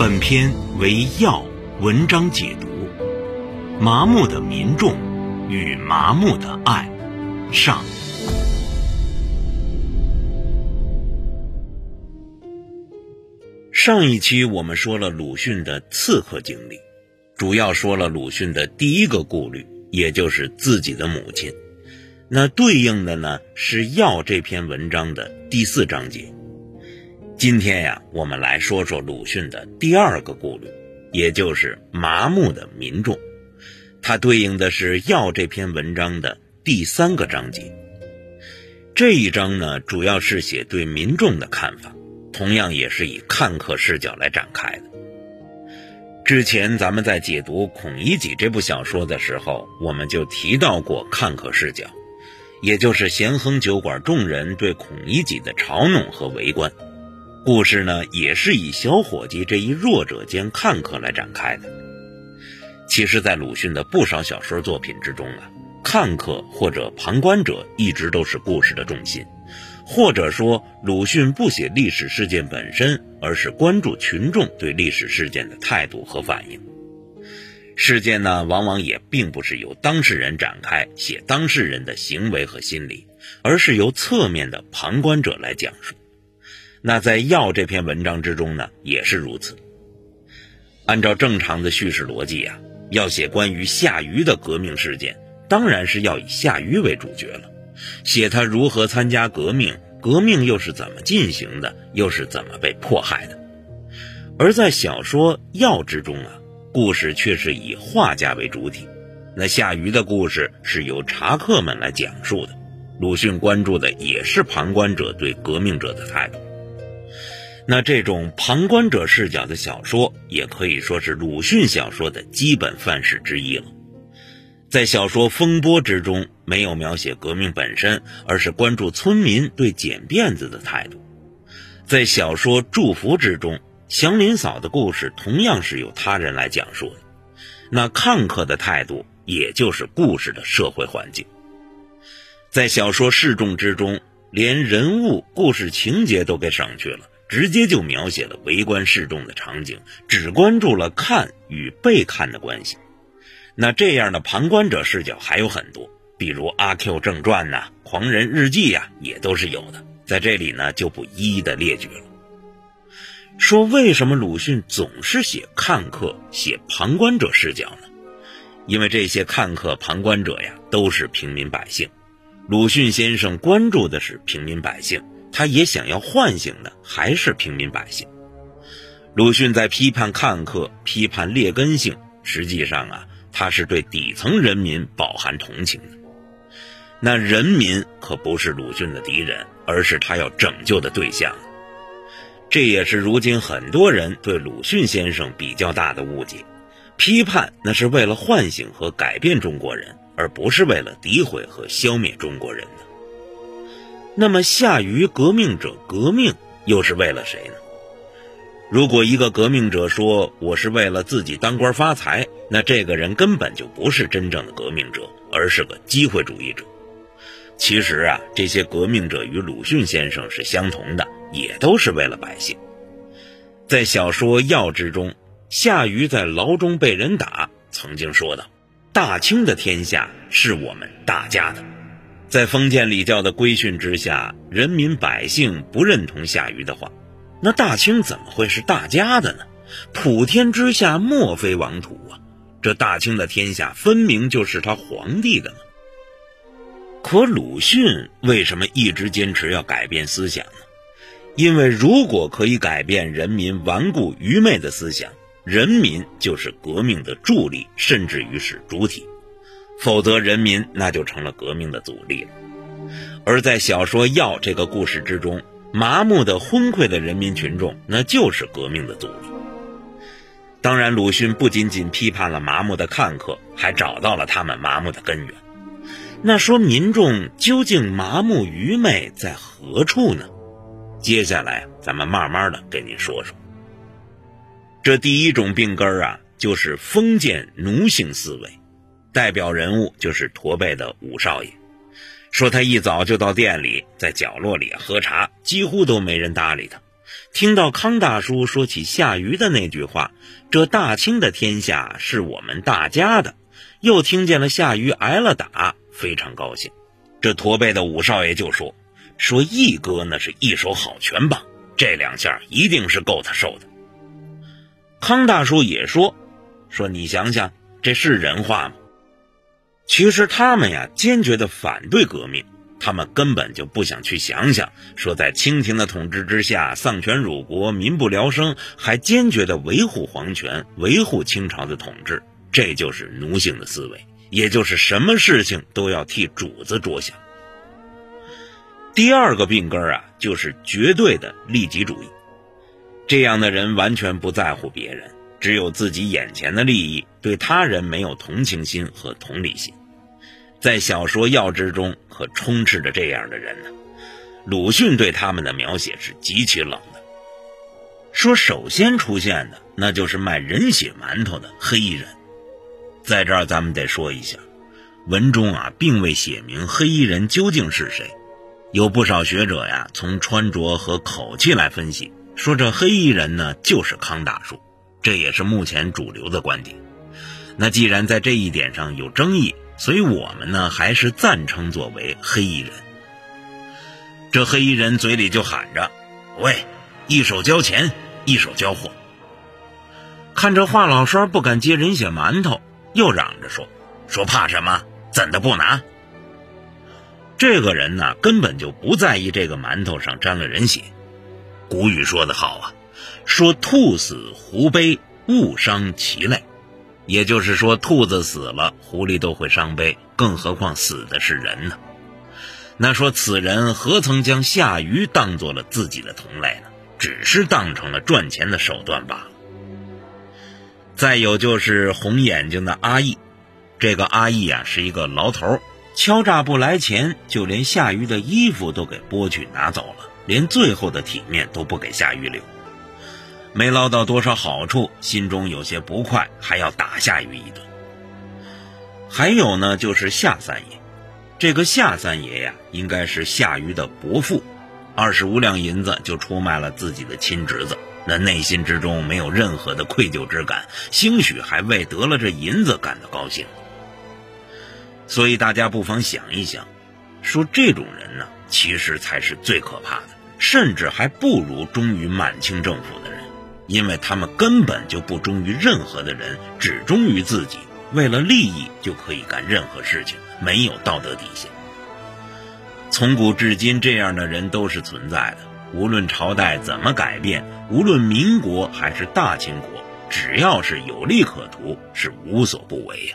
本篇为要文章解读，麻木的民众与麻木的爱上。上一期我们说了鲁迅的刺客经历，主要说了鲁迅的第一个顾虑，也就是自己的母亲。那对应的呢是《药》这篇文章的第四章节。今天呀，我们来说说鲁迅的第二个顾虑，也就是麻木的民众。它对应的是《要》这篇文章的第三个章节。这一章呢，主要是写对民众的看法，同样也是以看客视角来展开的。之前咱们在解读《孔乙己》这部小说的时候，我们就提到过看客视角，也就是咸亨酒馆众人对孔乙己的嘲弄和围观。故事呢，也是以小伙计这一弱者兼看客来展开的。其实，在鲁迅的不少小说作品之中啊，看客或者旁观者一直都是故事的重心，或者说，鲁迅不写历史事件本身，而是关注群众对历史事件的态度和反应。事件呢，往往也并不是由当事人展开写当事人的行为和心理，而是由侧面的旁观者来讲述。那在《药》这篇文章之中呢，也是如此。按照正常的叙事逻辑啊，要写关于夏禹的革命事件，当然是要以夏禹为主角了，写他如何参加革命，革命又是怎么进行的，又是怎么被迫害的。而在小说《药》之中啊，故事却是以画家为主体，那夏禹的故事是由茶客们来讲述的。鲁迅关注的也是旁观者对革命者的态度。那这种旁观者视角的小说，也可以说是鲁迅小说的基本范式之一了。在小说《风波》之中，没有描写革命本身，而是关注村民对剪辫子的态度。在小说《祝福》之中，祥林嫂的故事同样是由他人来讲述的。那看客的态度，也就是故事的社会环境。在小说《示众》之中，连人物、故事情节都给省去了。直接就描写了围观示众的场景，只关注了看与被看的关系。那这样的旁观者视角还有很多，比如《阿 Q 正传》呐，《狂人日记》呀，也都是有的。在这里呢，就不一一的列举了。说为什么鲁迅总是写看客、写旁观者视角呢？因为这些看客、旁观者呀，都是平民百姓。鲁迅先生关注的是平民百姓。他也想要唤醒的还是平民百姓。鲁迅在批判看客、批判劣根性，实际上啊，他是对底层人民饱含同情的。那人民可不是鲁迅的敌人，而是他要拯救的对象。这也是如今很多人对鲁迅先生比较大的误解：批判那是为了唤醒和改变中国人，而不是为了诋毁和消灭中国人的。那么，夏禹革命者革命又是为了谁呢？如果一个革命者说我是为了自己当官发财，那这个人根本就不是真正的革命者，而是个机会主义者。其实啊，这些革命者与鲁迅先生是相同的，也都是为了百姓。在小说《要》之中，夏禹在牢中被人打，曾经说道：“大清的天下是我们大家的。”在封建礼教的规训之下，人民百姓不认同夏禹的话，那大清怎么会是大家的呢？普天之下莫非王土啊！这大清的天下分明就是他皇帝的嘛。可鲁迅为什么一直坚持要改变思想呢？因为如果可以改变人民顽固愚昧的思想，人民就是革命的助力，甚至于是主体。否则，人民那就成了革命的阻力了。而在小说《要》这个故事之中，麻木的、昏聩的人民群众，那就是革命的阻力。当然，鲁迅不仅仅批判了麻木的看客，还找到了他们麻木的根源。那说民众究竟麻木愚昧在何处呢？接下来，咱们慢慢的给您说说。这第一种病根啊，就是封建奴性思维。代表人物就是驼背的武少爷，说他一早就到店里，在角落里喝茶，几乎都没人搭理他。听到康大叔说起夏禹的那句话：“这大清的天下是我们大家的。”又听见了夏禹挨了打，非常高兴。这驼背的五少爷就说：“说义哥那是一手好拳棒，这两下一定是够他受的。”康大叔也说：“说你想想，这是人话吗？”其实他们呀，坚决的反对革命。他们根本就不想去想想，说在清廷的统治之下，丧权辱国，民不聊生，还坚决的维护皇权，维护清朝的统治，这就是奴性的思维，也就是什么事情都要替主子着想。第二个病根啊，就是绝对的利己主义，这样的人完全不在乎别人，只有自己眼前的利益，对他人没有同情心和同理心。在小说《药之中，可充斥着这样的人呢。鲁迅对他们的描写是极其冷的。说首先出现的，那就是卖人血馒头的黑衣人。在这儿，咱们得说一下，文中啊，并未写明黑衣人究竟是谁。有不少学者呀，从穿着和口气来分析，说这黑衣人呢，就是康大叔。这也是目前主流的观点。那既然在这一点上有争议，所以我们呢，还是暂称作为黑衣人。这黑衣人嘴里就喊着：“喂，一手交钱，一手交货。”看着华老栓不敢接人血馒头，又嚷着说：“说怕什么？怎的不拿？”这个人呢，根本就不在意这个馒头上沾了人血。古语说得好啊，说“兔死狐悲，物伤其类”。也就是说，兔子死了，狐狸都会伤悲，更何况死的是人呢？那说此人何曾将夏禹当做了自己的同类呢？只是当成了赚钱的手段罢了。再有就是红眼睛的阿义，这个阿义啊是一个牢头，敲诈不来钱，就连夏禹的衣服都给剥去拿走了，连最后的体面都不给夏禹留。没捞到多少好处，心中有些不快，还要打夏雨一顿。还有呢，就是夏三爷，这个夏三爷呀，应该是夏禹的伯父，二十五两银子就出卖了自己的亲侄子，那内心之中没有任何的愧疚之感，兴许还为得了这银子感到高兴。所以大家不妨想一想，说这种人呢，其实才是最可怕的，甚至还不如忠于满清政府的。因为他们根本就不忠于任何的人，只忠于自己，为了利益就可以干任何事情，没有道德底线。从古至今，这样的人都是存在的。无论朝代怎么改变，无论民国还是大清国，只要是有利可图，是无所不为呀。